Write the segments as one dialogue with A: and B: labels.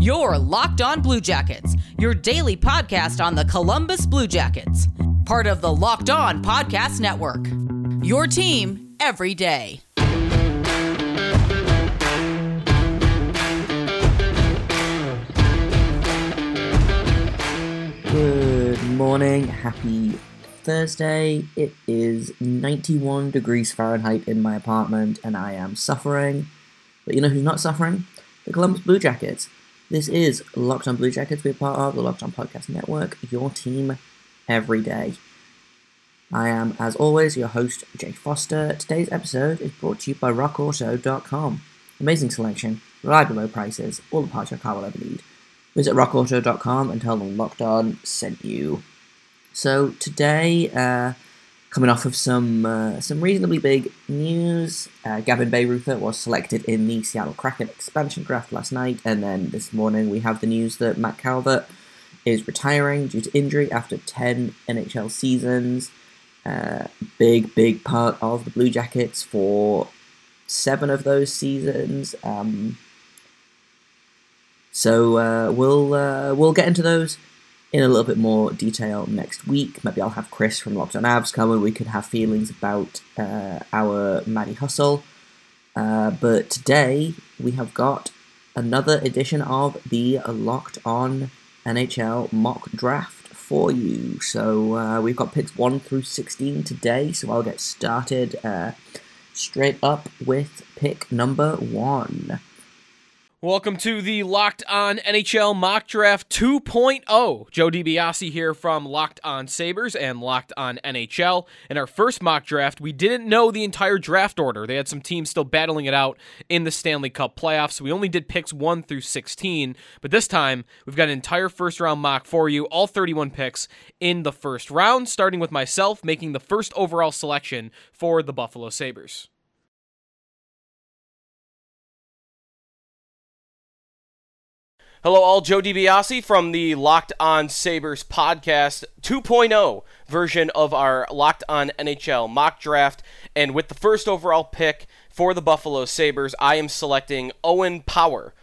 A: Your Locked On Blue Jackets, your daily podcast on the Columbus Blue Jackets, part of the Locked On Podcast Network. Your team every day.
B: Good morning, happy Thursday. It is 91 degrees Fahrenheit in my apartment, and I am suffering. But you know who's not suffering? The Columbus Blue Jackets. This is Locked On Blue Jackets. We're part of the Locked On Podcast Network, your team every day. I am, as always, your host, Jay Forster. Today's episode is brought to you by RockAuto.com. Amazing selection, reliable low prices, all the parts your car will ever need. Visit RockAuto.com and tell them Locked On sent you. So today, uh, coming off of some uh, some reasonably big news, uh, Gavin Bayreuther was selected in the Seattle Kraken expansion draft last night, and then this morning we have the news that Matt Calvert is retiring due to injury after 10 NHL seasons. Uh, big, big part of the Blue Jackets for seven of those seasons. Um, so uh, we'll uh, we'll get into those in a little bit more detail next week. Maybe I'll have Chris from Locked On Avs come and we could have feelings about uh, our Maddie Hustle. Uh, but today we have got another edition of the Locked On NHL mock draft for you. So uh, we've got picks 1 through 16 today, so I'll get started uh, straight up with pick number 1.
C: Welcome to the Locked On NHL Mock Draft 2.0. Joe DiBiase here from Locked On Sabres and Locked On NHL. In our first mock draft, we didn't know the entire draft order. They had some teams still battling it out in the Stanley Cup playoffs. So we only did picks 1 through 16, but this time we've got an entire first round mock for you, all 31 picks in the first round, starting with myself making the first overall selection for the Buffalo Sabres. Hello, all. Joe DiBiase from the Locked On Sabres podcast 2.0 version of our Locked On NHL mock draft. And with the first overall pick for the Buffalo Sabres, I am selecting Owen Power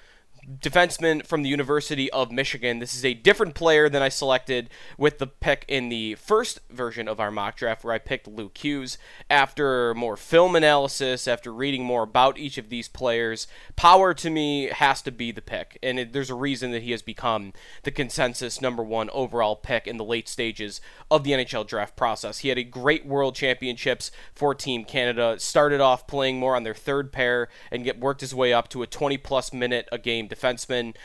C: defenseman from the University of Michigan. This is a different player than I selected with the pick in the first version of our mock draft, where I picked Luke Hughes. After more film analysis, after reading more about each of these players, Power to me has to be the pick. And it, there's a reason that he has become the consensus number one overall pick in the late stages of the NHL draft process. He had a great World Championships for Team Canada, started off playing more on their third pair, and get worked his way up to a 20 plus minute a game defenseman.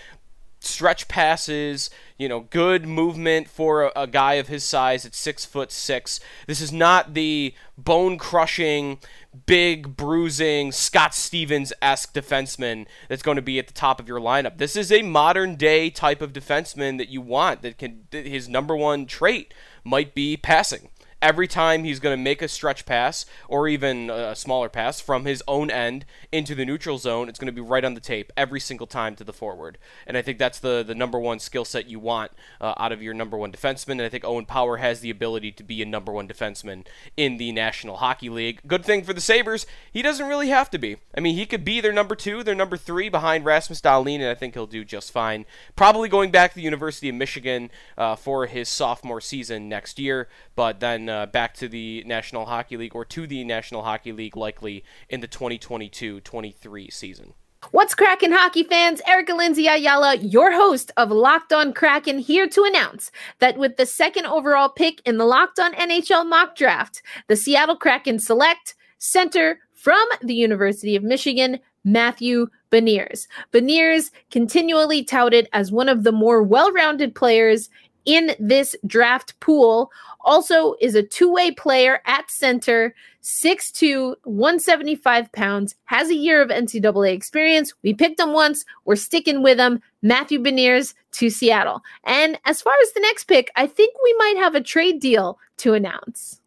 C: Stretch passes, you know, good movement for a, a, guy of his size at six foot six. This is not the bone crushing, big bruising Scott Stevens esque defenseman that's going to be at the top of your lineup. This is a modern day type of defenseman that you want. That can his number one trait might be passing every time he's going to make a stretch pass or even a smaller pass from his own end into the neutral zone, it's going to be right on the tape every single time to the forward. And I think that's the, the number one skill set you want uh, out of your number one defenseman. And I think Owen Power has the ability to be a number one defenseman in the National Hockey League. Good thing for the Sabres, he doesn't really have to be. I mean, he could be their number two, their number three behind Rasmus Dahlin, and I think he'll do just fine. Probably going back to the University of Michigan uh, for his sophomore season next year, but then uh, back to the National Hockey League or to the National Hockey League likely in the 2022-23 season.
D: What's cracking, hockey fans? Erica Lindsay Ayala, your host of Locked On Kraken, here to announce that with the second overall pick in the Locked On NHL mock draft, the Seattle Kraken select center from the University of Michigan, Matthew Beniers. Beniers continually touted as one of the more well rounded players in this draft pool. Also, is a two way player at center, 6'2, 175 pounds, has a year of NCAA experience. We picked him once. We're sticking with him. Matthew Beniers to Seattle. And as far as the next pick, I think we might have a trade deal to announce.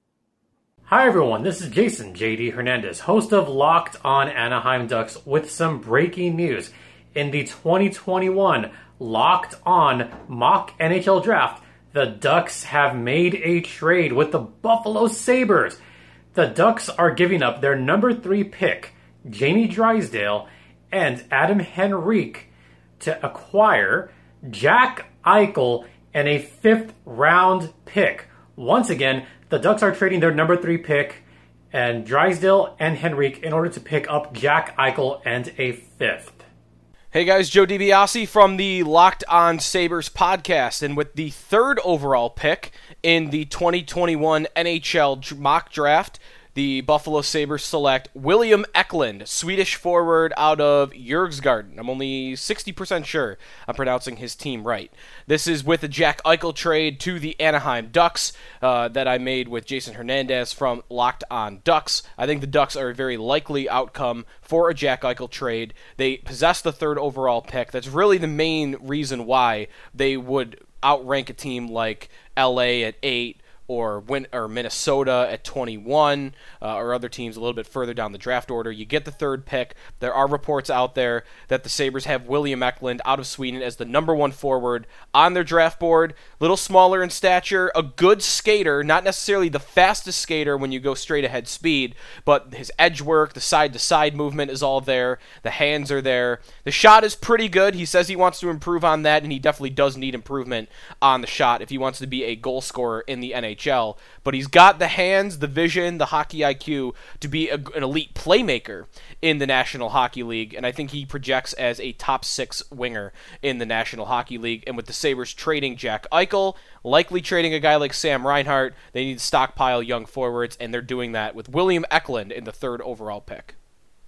E: Hi, everyone. This is Jason JD Hernandez, host of Locked on Anaheim Ducks, with some breaking news. In the 2021 Locked on Mock NHL Draft, the Ducks have made a trade with the Buffalo Sabres. The Ducks are giving up their number three pick, Jamie Drysdale, and Adam Henrique to acquire Jack Eichel and a fifth round pick. Once again, the Ducks are trading their number three pick and Drysdale and Henrique in order to pick up Jack Eichel and a fifth.
C: Hey guys, Joe DiBiase from the Locked On Sabres podcast, and with the third overall pick in the 2021 NHL mock draft, the Buffalo Sabres select William Eklund, Swedish forward out of Djurgården. I'm only 60% sure I'm pronouncing his team right. This is with a Jack Eichel trade to the Anaheim Ducks uh, that I made with Jason Hernandez from Locked On Ducks. I think the Ducks are a very likely outcome for a Jack Eichel trade. They possess the third overall pick. That's really the main reason why they would outrank a team like LA at 8 or win or Minnesota at 21 uh, or other teams a little bit further down the draft order. You get the third pick. There are reports out there that the Sabres have William Eklund out of Sweden as the number one forward on their draft board. Little smaller in stature, a good skater, not necessarily the fastest skater when you go straight ahead speed, but his edge work, the side to side movement is all there. The hands are there. The shot is pretty good. He says he wants to improve on that, and he definitely does need improvement on the shot if he wants to be a goal scorer in the NHL. NHL, but he's got the hands, the vision, the hockey IQ to be a, an elite playmaker in the National Hockey League, and I think he projects as a top six winger in the National Hockey League. And with the Sabres trading Jack Eichel, likely trading a guy like Sam Reinhart, they need to stockpile young forwards, and they're doing that with William Eklund in the third overall pick.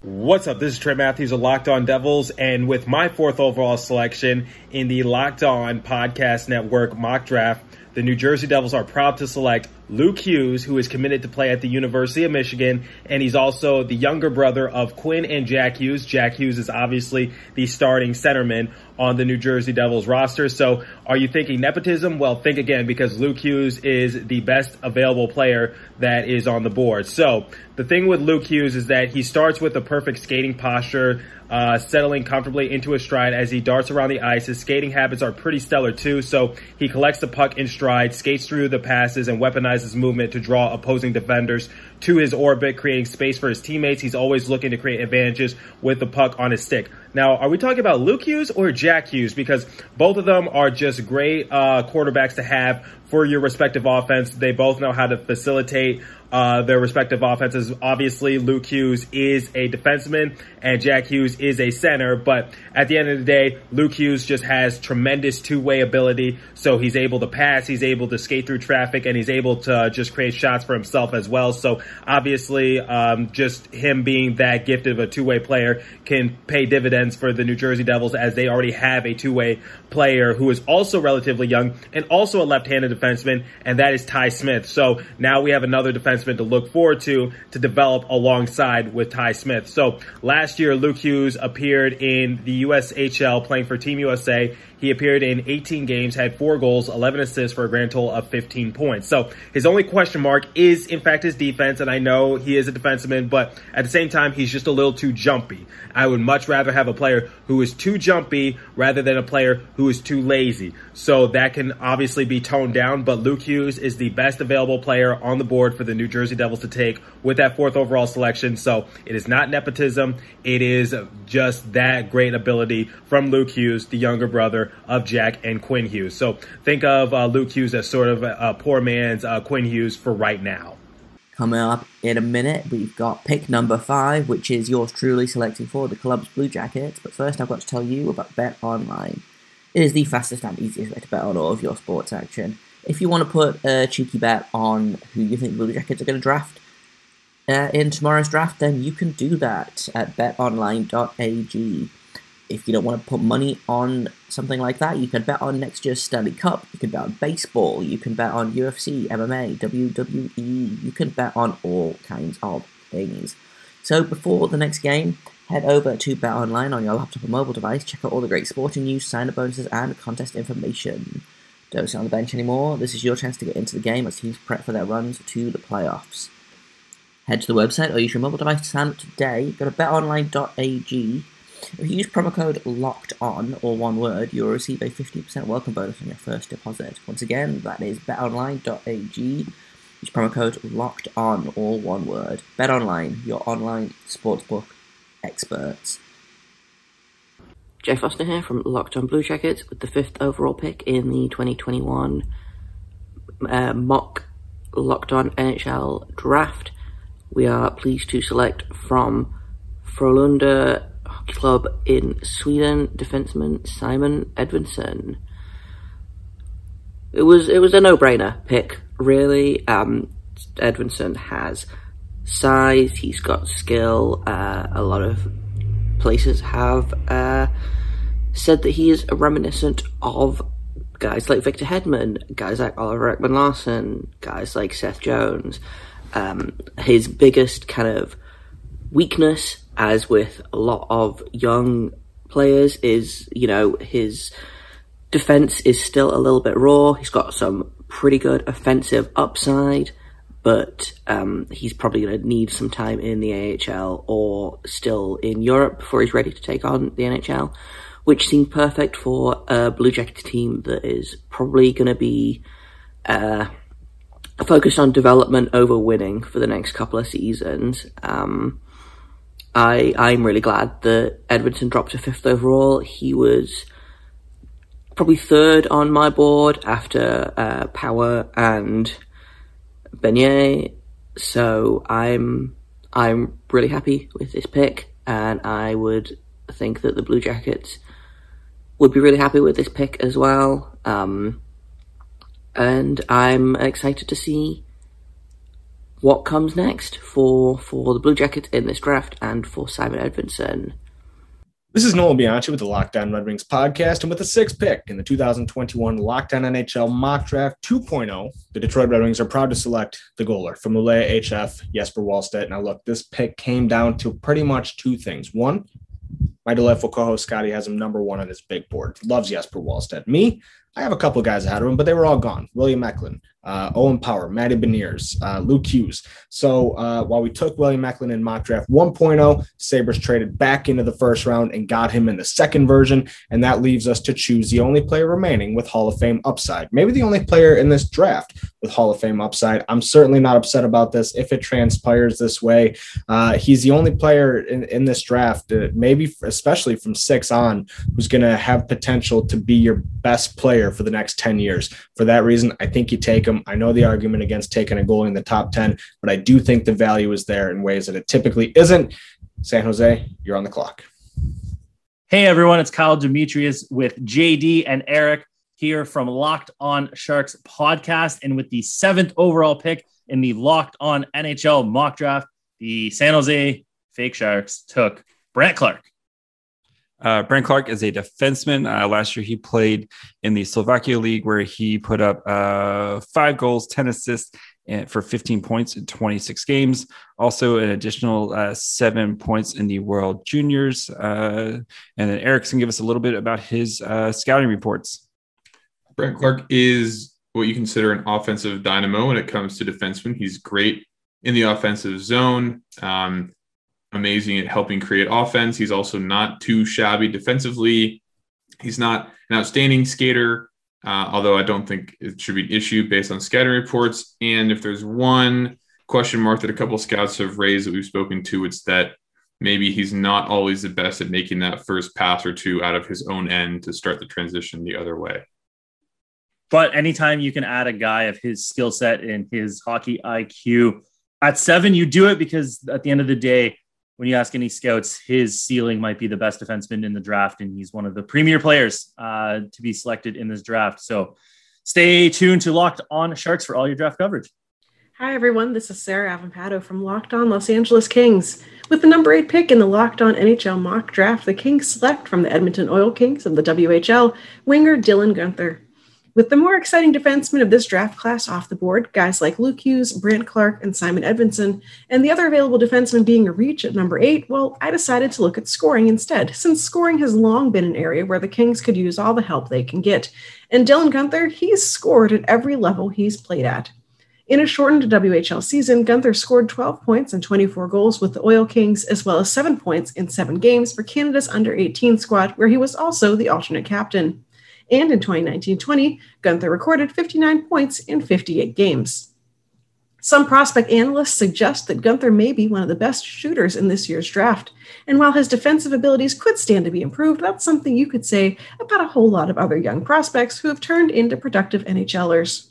F: What's up? This is Trey Matthews of Locked On Devils, and with my fourth overall selection in the Locked On Podcast Network mock draft, the New Jersey Devils are proud to select Luke Hughes, who is committed to play at the University of Michigan, and he's also the younger brother of Quinn and Jack Hughes. Jack Hughes is obviously the starting centerman on the New Jersey Devils roster. So are you thinking nepotism? Well, think again because Luke Hughes is the best available player that is on the board. So the thing with Luke Hughes is that he starts with a perfect skating posture, uh, settling comfortably into a stride as he darts around the ice. His skating habits are pretty stellar too. So he collects the puck in stride, skates through the passes, and weaponizes movement to draw opposing defenders to his orbit, creating space for his teammates. He's always looking to create advantages with the puck on his stick. Now, are we talking about Luke Hughes or Jack Hughes? Because both of them are just great uh, quarterbacks to have for your respective offense. They both know how to facilitate uh, their respective offenses. Obviously, Luke Hughes is a defenseman and Jack Hughes is a center, but at the end of the day, Luke Hughes just has tremendous two-way ability. So he's able to pass, he's able to skate through traffic, and he's able to just create shots for himself as well. So obviously, um, just him being that gifted of a two-way player can pay dividends for the New Jersey Devils as they already have a two-way player who is also relatively young and also a left-handed defenseman, and that is Ty Smith. So now we have another defenseman to look forward to to develop alongside with Ty Smith. So last year, Luke Hughes appeared in the USHL playing for Team USA. He appeared in 18 games, had four goals, 11 assists for a grand total of 15 points. So his only question mark is, in fact, his defense. And I know he is a defenseman, but at the same time, he's just a little too jumpy. I would much rather have a player who is too jumpy rather than a player who is too lazy. So that can obviously be toned down, but Luke Hughes is the best available player on the board for the New Jersey Devils to take with that fourth overall selection. So it is not nepotism. It is just that great ability from Luke Hughes, the younger brother of Jack and Quinn Hughes. So think of uh, Luke Hughes as sort of a, a poor man's uh, Quinn Hughes for right now.
B: Coming up in a minute, we've got pick number five, which is yours truly selecting for the club's Blue Jackets. But first, I've got to tell you about Bet Online. It is the fastest and easiest way to bet on all of your sports action. If you want to put a cheeky bet on who you think the Blue Jackets are going to draft uh, in tomorrow's draft, then you can do that at betonline.ag if you don't want to put money on something like that, you can bet on next year's Stanley Cup, you can bet on baseball, you can bet on UFC, MMA, WWE, you can bet on all kinds of things. So before the next game, head over to Bet Online on your laptop or mobile device, check out all the great sporting news, sign-up bonuses, and contest information. Don't sit on the bench anymore, this is your chance to get into the game as teams prep for their runs to the playoffs. Head to the website or use your mobile device to sign up today. Go to betonline.ag if you use promo code LOCKED ON, or one word, you'll receive a 50% welcome bonus on your first deposit. Once again, that is betonline.ag. Use promo code LOCKED ON, or one word. BetOnline, your online sportsbook experts.
G: Jay Forster here from Locked On Blue Jackets with the fifth overall pick in the 2021 uh, mock Locked On NHL draft. We are pleased to select from Frölunda Club in Sweden defenseman Simon Edvinsson. It was it was a no brainer pick, really. Um, Edvinsson has size, he's got skill. Uh, a lot of places have uh, said that he is reminiscent of guys like Victor Hedman, guys like Oliver Ekman Larsson, guys like Seth Jones. Um, his biggest kind of weakness, as with a lot of young players, is you know his defense is still a little bit raw. He's got some pretty good offensive upside but um, he's probably going to need some time in the AHL or still in Europe before he's ready to take on the NHL, which seemed perfect for a Blue Jackets team that is probably going to be uh, focused on development over winning for the next couple of seasons. Um, I I'm really glad that Edvinsson dropped to fifth overall. He was probably third on my board after uh, Power and Beniers. So I'm I'm really happy with this pick, and I would think that the Blue Jackets would be really happy with this pick as well. Um, and I'm excited to see what comes next for for the Blue Jackets in this draft and for Simon Edvinsson.
H: This is Noel Bianchi with the Locked On Red Wings podcast, and with the sixth pick in the 2021 Locked On NHL Mock Draft 2.0, the Detroit Red Wings are proud to select the goaler from Luleå HF, Jesper Wallstedt. Now, look, this pick came down to pretty much two things. One, my delightful co-host Scotty has him number one on his big board. Loves Jesper Wallstedt. Me, I have a couple of guys ahead of him, but they were all gone. William Eklund, uh, Owen Power, Matty Beniers, uh, Luke Hughes. So uh, while we took William Eklund in mock draft 1.0, Sabres traded back into the first round and got him in the second version. And that leaves us to choose the only player remaining with Hall of Fame upside. Maybe the only player in this draft with Hall of Fame upside. I'm certainly not upset about this if it transpires this way. Uh, he's the only player in, in this draft, uh, maybe especially from six on, who's going to have potential to be your best player for the next 10 years. For that reason, I think you take him. I know the argument against taking a goalie in the top 10, but I do think the value is there in ways that it typically isn't. San Jose, you're on the clock.
I: Hey everyone, it's Kyle Demetrius with JD and Eric here from Locked On Sharks podcast. And with the seventh overall pick in the Locked On NHL mock draft, the San Jose Fake Sharks took Brandt Clarke.
J: Uh, Brandt Clarke is a defenseman. Uh, last year, he played in the Slovakia League, where he put up uh, five goals, 10 assists for 15 points in 26 games. Also, an additional uh, seven points in the World Juniors. Uh, and then Eric can give us a little bit about his uh, scouting reports.
K: Brandt Clarke is what you consider an offensive dynamo when it comes to defensemen. He's great in the offensive zone. Um, amazing at helping create offense. He's also not too shabby defensively. He's not an outstanding skater, uh, although I don't think it should be an issue based on scouting reports. And if there's one question mark that a couple scouts have raised that we've spoken to, it's that maybe he's not always the best at making that first pass or two out of his own end to start the transition the other way.
I: But anytime you can add a guy of his skill set and his hockey IQ at seven, you do it because at the end of the day, when you ask any scouts, his ceiling might be the best defenseman in the draft, and he's one of the premier players uh, to be selected in this draft. So stay tuned to Locked On Sharks for all your draft coverage.
L: Hi, everyone. This is Sarah Avampato from Locked On Los Angeles Kings. With the number eight pick in the Locked On NHL mock draft, the Kings select from the Edmonton Oil Kings of the WHL winger Dylan Guenther. With the more exciting defensemen of this draft class off the board, guys like Luke Hughes, Brandt Clarke, and Simon Edvinsson, and the other available defensemen being a reach at number eight, well, I decided to look at scoring instead, since scoring has long been an area where the Kings could use all the help they can get. And Dylan Guenther, he's scored at every level he's played at. In a shortened WHL season, Guenther scored 12 points and 24 goals with the Oil Kings, as well as 7 points in 7 games for Canada's under 18 squad, where he was also the alternate captain. And in 2019 20, Guenther recorded 59 points in 58 games. Some prospect analysts suggest that Guenther may be one of the best shooters in this year's draft. And while his defensive abilities could stand to be improved, that's something you could say about a whole lot of other young prospects who have turned into productive NHLers.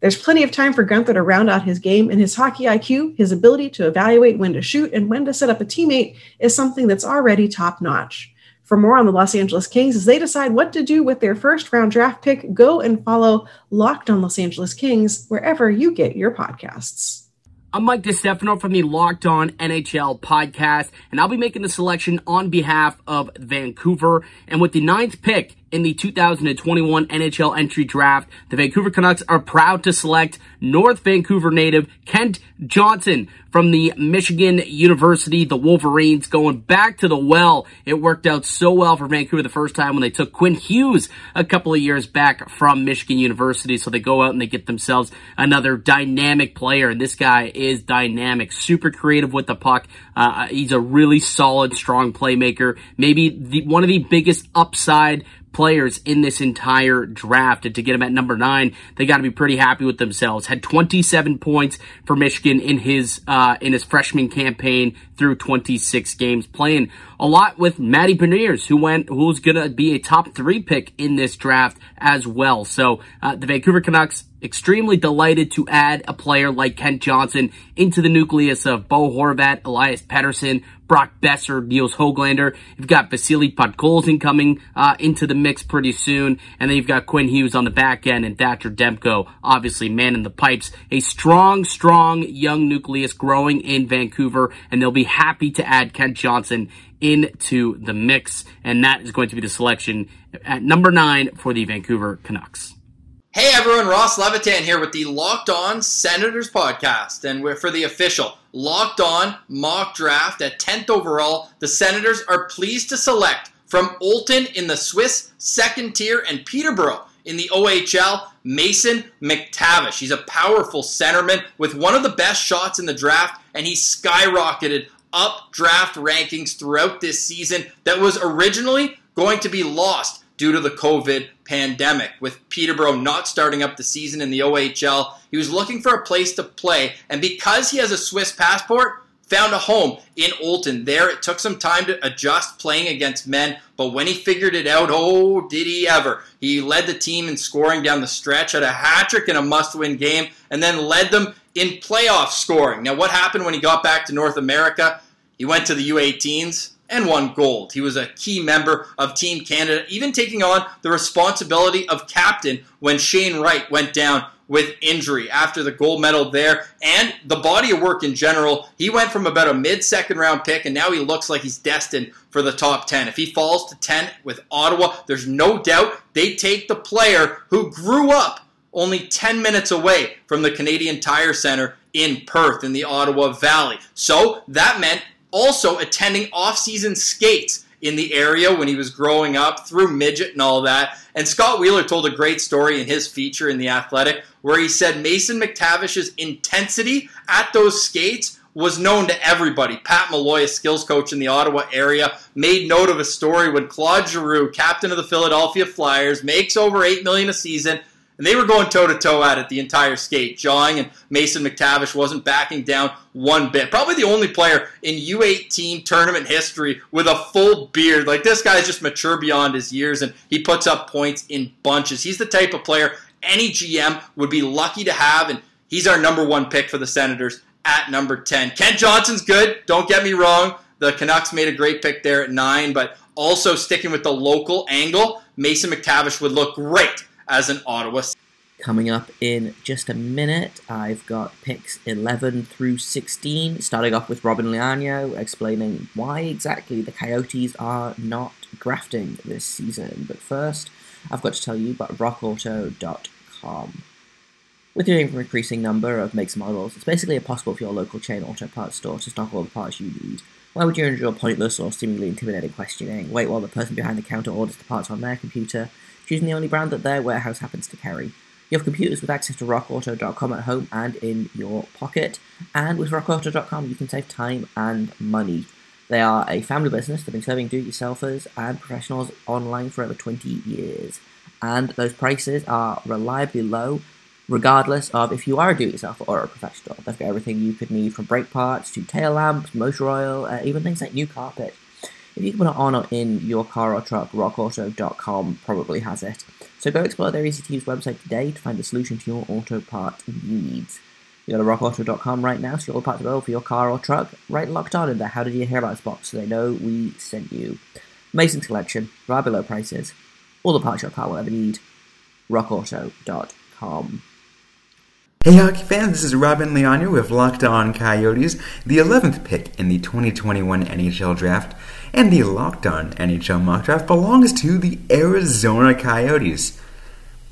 L: There's plenty of time for Guenther to round out his game, and his hockey IQ, his ability to evaluate when to shoot and when to set up a teammate, is something that's already top notch. For more on the Los Angeles Kings as they decide what to do with their first round draft pick, go and follow Locked on Los Angeles Kings wherever you get your podcasts.
M: I'm Mike DeStefano from the Locked On NHL podcast, and I'll be making the selection on behalf of Vancouver. And with the ninth pick in the 2021 NHL entry draft, the Vancouver Canucks are proud to select North Vancouver native Kent Johnson from the Michigan University, the Wolverines, going back to the well. It worked out so well for Vancouver the first time when they took Quinn Hughes a couple of years back from Michigan University. So they go out and they get themselves another dynamic player. And this guy is dynamic, super creative with the puck. Uh, he's a really solid, strong playmaker. Maybe the, one of the biggest upside players in this entire draft. And to get him at number nine, they got to be pretty happy with themselves. Had 27 points for Michigan in his uh, in his freshman campaign through 26 games, playing a lot with Matty Beniers, who went who's gonna be a top three pick in this draft as well. So uh, the Vancouver Canucks extremely delighted to add a player like Kent Johnson into the nucleus of Bo Horvat, Elias Pettersson, Brock Boeser, Nils Hoglander. You've got Vasily Podkolzin coming uh, into the mix pretty soon. And then you've got Quinn Hughes on the back end and Thatcher Demko, obviously man in the pipes. A strong, strong young nucleus growing in Vancouver. And they'll be happy to add Kent Johnson into the mix. And that is going to be the selection at number nine for the Vancouver Canucks.
N: Hey everyone, Ross Levitan here with the Locked On Senators podcast. And we're for the official Locked On mock draft at 10th overall. The Senators are pleased to select from Olten in the Swiss second tier and Peterborough in the OHL, Mason McTavish. He's a powerful centerman with one of the best shots in the draft, and he skyrocketed up draft rankings throughout this season that was originally going to be lost due to the COVID pandemic. With Peterborough not starting up the season in the OHL, he was looking for a place to play, and because he has a Swiss passport, found a home in Olten. There, it took some time to adjust playing against men, but when he figured it out, oh, did he ever? He led the team in scoring down the stretch, had a hat trick in a must win game, and then led them in playoff scoring. Now, what happened when he got back to North America? He went to the U18s and won gold. He was a key member of Team Canada, even taking on the responsibility of captain when Shane Wright went down with injury after the gold medal there and the body of work in general. He went from about a mid second round pick and now he looks like he's destined for the top 10. If he falls to 10 with Ottawa, there's no doubt they take the player who grew up only 10 minutes away from the Canadian Tire Center in Perth in the Ottawa Valley. So that meant also attending off-season skates in the area when he was growing up through midget and all that. And Scott Wheeler told a great story in his feature in The Athletic where he said Mason McTavish's intensity at those skates was known to everybody. Pat Malloy, a skills coach in the Ottawa area, made note of a story when Claude Giroux, captain of the Philadelphia Flyers, makes over $8 million a season – and they were going toe to toe at it the entire skate. Jawing and Mason McTavish wasn't backing down one bit. Probably the only player in U18 tournament history with a full beard. Like this guy's just mature beyond his years and he puts up points in bunches. He's the type of player any GM would be lucky to have, and he's our number one pick for the Senators at number 10. Kent Johnson's good, don't get me wrong. The Canucks made a great pick there at nine, but also sticking with the local angle, Mason McTavish would look great as an Ottawa.
B: Coming up in just a minute, I've got picks 11 through 16, starting off with Robin Leano explaining why exactly the Coyotes are not grafting this season. But first, I've got to tell you about rockauto.com. With your increasing number of makes and models, it's basically impossible for your local chain auto parts store to stock all the parts you need. Why would you endure pointless or seemingly intimidating questioning? Wait while the person behind the counter orders the parts on their computer, choosing the only brand that their warehouse happens to carry. You have computers with access to rockauto.com at home and in your pocket, and with rockauto.com you can save time and money. They are a family business that have been serving do-it-yourselfers and professionals online for over 20 years, and those prices are reliably low regardless of if you are a do-it-yourself or a professional. They've got everything you could need from brake parts to tail lamps, motor oil, uh, even things like new carpet. If you can put it on or in your car or truck, rockauto.com probably has it. So go explore their easy-to-use website today to find the solution to your auto part needs. You go to rockauto.com right now, to see all the parts available for your car or truck. Write locked on in the How Did You Hear About Us box so they know we sent you. Amazing selection, right below prices, all the parts your car will ever need. rockauto.com.
O: Hey hockey fans, this is Robin Leonio with Locked On Coyotes, the 11th pick in the 2021 NHL Draft, and the Locked On NHL Mock Draft belongs to the Arizona Coyotes.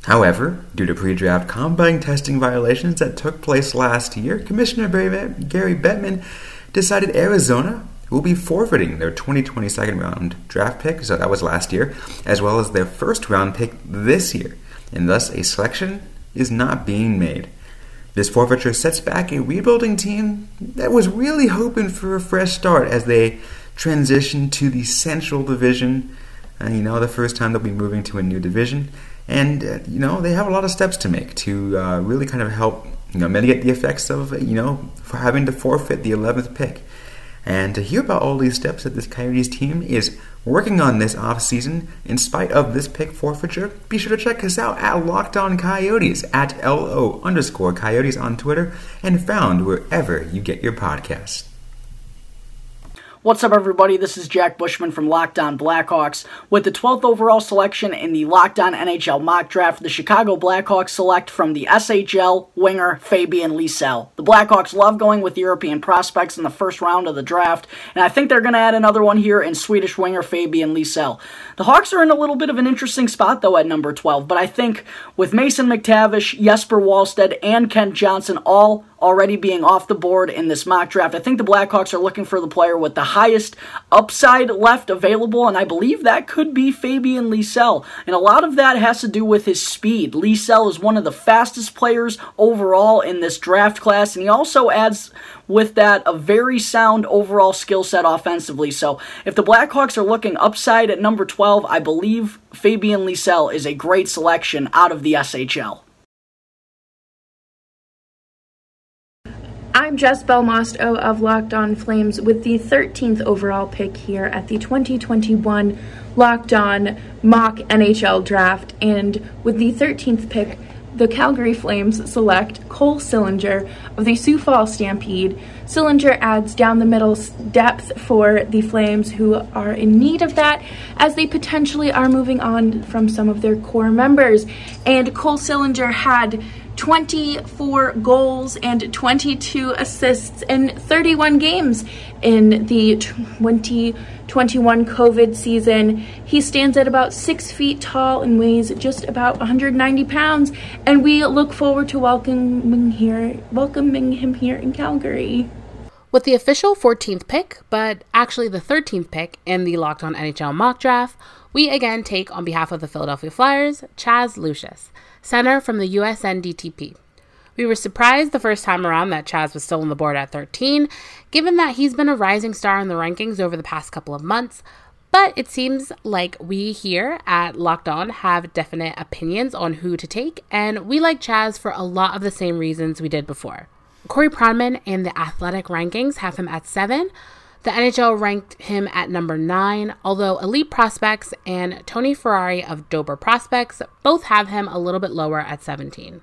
O: However, due to pre-draft combine testing violations that took place last year, Commissioner Gary Bettman decided Arizona will be forfeiting their 2020 second round draft pick, so that was last year, as well as their first round pick this year, and thus a selection is not being made. This forfeiture sets back a rebuilding team that was really hoping for a fresh start as they transition to the Central Division. Uh, you know, the first time they'll be moving to a new division. And, uh, you know, they have a lot of steps to make to uh, really kind of help, you know, mitigate the effects of, you know, for having to forfeit the 11th pick. And to hear about all these steps that this Coyotes team is working on this offseason in spite of this pick forfeiture, be sure to check us out at Locked On Coyotes at LO underscore Coyotes on Twitter and found wherever you get your podcasts.
P: What's up, everybody? This is Jack Bushman from Locked On Blackhawks. With the 12th overall selection in the Locked On NHL mock draft, the Chicago Blackhawks select from the SHL winger Fabian Lysell. The Blackhawks love going with European prospects in the first round of the draft, and I think they're going to add another one here in Swedish winger Fabian Lysell. The Hawks are in a little bit of an interesting spot, though, at number 12, but I think with Mason McTavish, Jesper Wallstedt, and Kent Johnson all already being off the board in this mock draft. I think the Blackhawks are looking for the player with the highest upside left available, and I believe that could be Fabian Lysell. And a lot of that has to do with his speed. Lysell is one of the fastest players overall in this draft class, and he also adds with that a very sound overall skill set offensively. So if the Blackhawks are looking upside at number 12, I believe Fabian Lysell is a great selection out of the SHL.
Q: Jess Belmosto of Locked On Flames with the 13th overall pick here at the 2021 Locked On Mock NHL Draft. And with the 13th pick, the Calgary Flames select Cole Sillinger of the Sioux Falls Stampede. Sillinger adds down the middle depth for the Flames, who are in need of that as they potentially are moving on from some of their core members. And Cole Sillinger had 24 goals and 22 assists in 31 games in the 2021 COVID season. He stands at about six feet tall and weighs just about 190 pounds, and we look forward to welcoming here, welcoming him here in Calgary.
R: With the official 14th pick, but actually the 13th pick in the Locked On NHL mock draft, we again take on behalf of the Philadelphia Flyers, Chaz Lucius center from the USN DTP. We were surprised the first time around that Chaz was still on the board at 13, given that he's been a rising star in the rankings over the past couple of months. But it seems like we here at Locked On have definite opinions on who to take, and we like Chaz for a lot of the same reasons we did before. Corey Pronman and the athletic rankings have him at 7, the NHL ranked him at number 9, although Elite Prospects and Tony Ferrari of Dobber Prospects both have him a little bit lower at 17.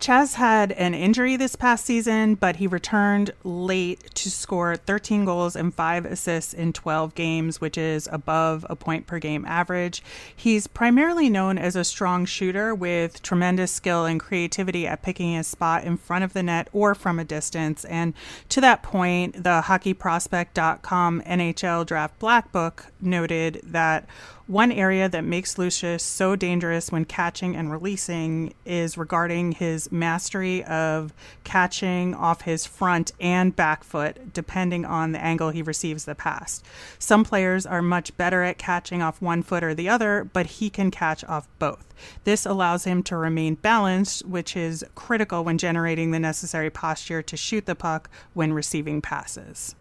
S: Chaz had an injury this past season, but he returned late to score 13 goals and 5 assists in 12 games, which is above a point per game average. He's primarily known as a strong shooter with tremendous skill and creativity at picking his spot in front of the net or from a distance. And to that point, the hockeyprospect.com NHL Draft Black Book noted that one area that makes Lucius so dangerous when catching and releasing is regarding his mastery of catching off his front and back foot, depending on the angle he receives the pass. Some players are much better at catching off one foot or the other, but he can catch off both. This allows him to remain balanced, which is critical when generating the necessary posture to shoot the puck when receiving passes.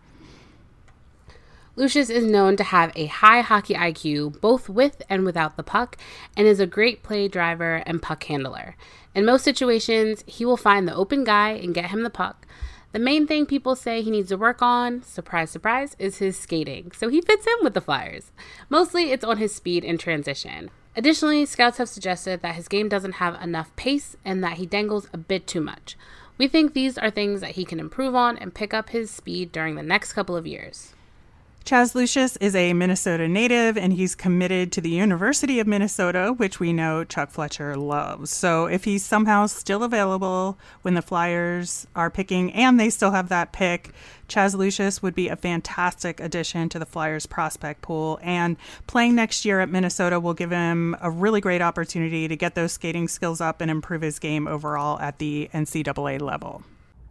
R: Lucius is known to have a high hockey IQ, both with and without the puck, and is a great play driver and puck handler. In most situations, he will find the open guy and get him the puck. The main thing people say he needs to work on, surprise, surprise, is his skating, so he fits in with the Flyers. Mostly it's on his speed and transition. Additionally, scouts have suggested that his game doesn't have enough pace and that he dangles a bit too much. We think these are things that he can improve on and pick up his speed during the next couple of years.
S: Chaz Lucius is a Minnesota native and he's committed to the University of Minnesota, which we know Chuck Fletcher loves. So if he's somehow still available when the Flyers are picking and they still have that pick, Chaz Lucius would be a fantastic addition to the Flyers prospect pool. And playing next year at Minnesota will give him a really great opportunity to get those skating skills up and improve his game overall at the NCAA level.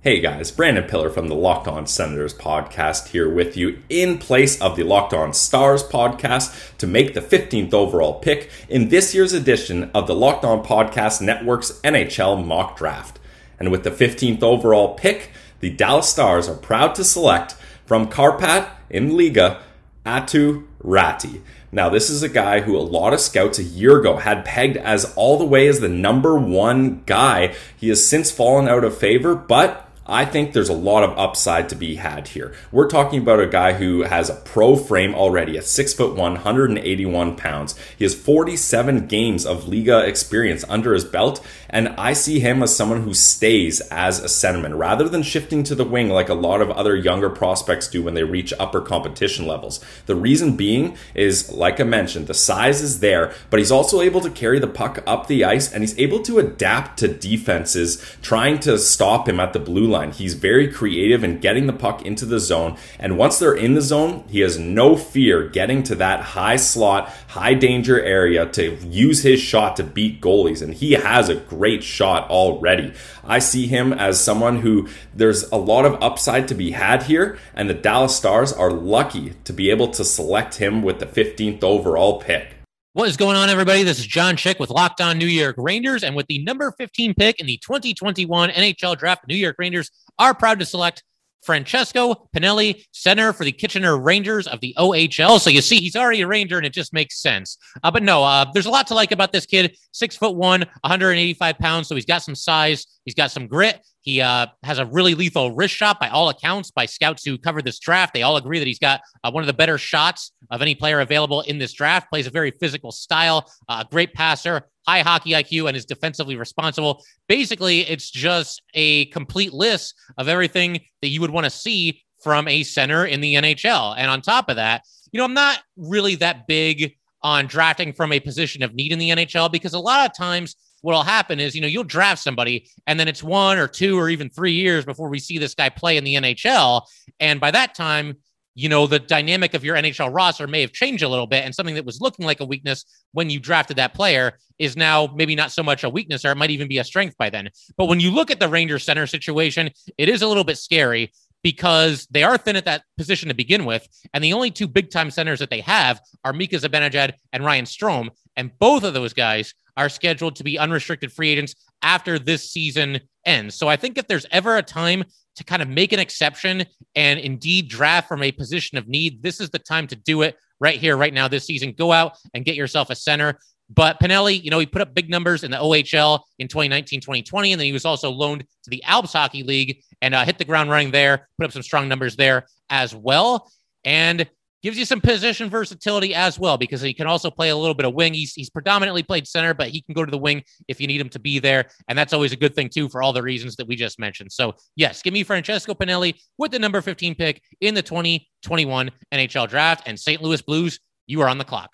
T: Hey guys, Brandon Pillar from the Locked On Senators podcast here with you in place of the Locked On Stars podcast to make the 15th overall pick in this year's edition of the Locked On Podcast Network's NHL mock draft. And with the 15th overall pick, the Dallas Stars are proud to select from Kärpät in Liiga Aatu Räty. Now, this is a guy who a lot of scouts a year ago had pegged as all the way as the number one guy. He has since fallen out of favor, but I think there's a lot of upside to be had here. We're talking about a guy who has a pro frame already, a six foot one, 181 pounds. He has 47 games of Liiga experience under his belt, and I see him as someone who stays as a centerman rather than shifting to the wing like a lot of other younger prospects do when they reach upper competition levels. The reason being is, like I mentioned, the size is there, but he's also able to carry the puck up the ice and he's able to adapt to defenses trying to stop him at the blue line line. He's very creative in getting the puck into the zone. And once they're in the zone, he has no fear getting to that high slot, high danger area to use his shot to beat goalies. And he has a great shot already. I see him as someone who there's a lot of upside to be had here. And the Dallas Stars are lucky to be able to select him with the 15th overall pick.
U: What is going on, everybody? This is John Chick with Locked On New York Rangers. And with the number 15 pick in the 2021 NHL Draft, New York Rangers are proud to select Francesco Pinelli, center for the Kitchener Rangers of the OHL. So you see, he's already a Ranger, and it just makes sense. Uh, but no, uh, there's a lot to like about this kid. Six foot one, 185 pounds. So he's got some size. He's got some grit. He uh, has a really lethal wrist shot by all accounts, by scouts who covered this draft. They all agree that he's got uh, one of the better shots of any player available in this draft. Plays a very physical style, a uh, great passer, high hockey IQ, and is defensively responsible. Basically, it's just a complete list of everything that you would want to see from a center in the NHL. And on top of that, you know, I'm not really that big on drafting from a position of need in the NHL because a lot of times what'll happen is, you know, you'll draft somebody and then it's one or two or even three years before we see this guy play in the NHL. And by that time, you know, the dynamic of your NHL roster may have changed a little bit. And something that was looking like a weakness when you drafted that player is now maybe not so much a weakness or it might even be a strength by then. But when you look at the Rangers center situation, it is a little bit scary because they are thin at that position to begin with. And the only two big time centers that they have are Mika Zibanejad and Ryan Strome. And both of those guys are scheduled to be unrestricted free agents after this season ends. So I think if there's ever a time to kind of make an exception and indeed draft from a position of need, this is the time to do it right here, right now, this season. Go out and get yourself a center. But Pinelli, you know, he put up big numbers in the OHL in 2019, 2020, and then he was also loaned to the Alps Hockey League and uh, hit the ground running there, put up some strong numbers there as well. And gives you some position versatility as well because he can also play a little bit of wing. He's, he's predominantly played center, but he can go to the wing if you need him to be there. And that's always a good thing, too, for all the reasons that we just mentioned. So, yes, give me Francesco Pinelli with the number 15 pick in the 2021 NHL draft. And St. Louis Blues, you are on the clock.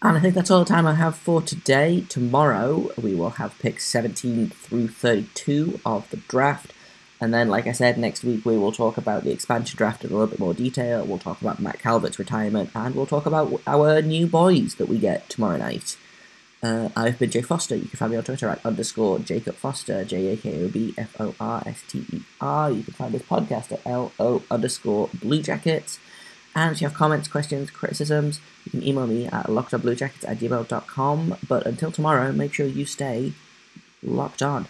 B: And I think that's all the time I have for today. Tomorrow, we will have picks 17 through 32 of the draft. And then, like I said, next week we will talk about the expansion draft in a little bit more detail. We'll talk about Matt Calvert's retirement, and we'll talk about our new boys that we get tomorrow night. Uh, I've been Jay Forster. You can find me on Twitter at underscore Jacob Forster, J A K O B F O R S T E R. You can find this podcast at L O underscore Blue Jackets. And if you have comments, questions, criticisms, you can email me at lockedonbluejackets at gmail.com. But until tomorrow, make sure you stay locked on.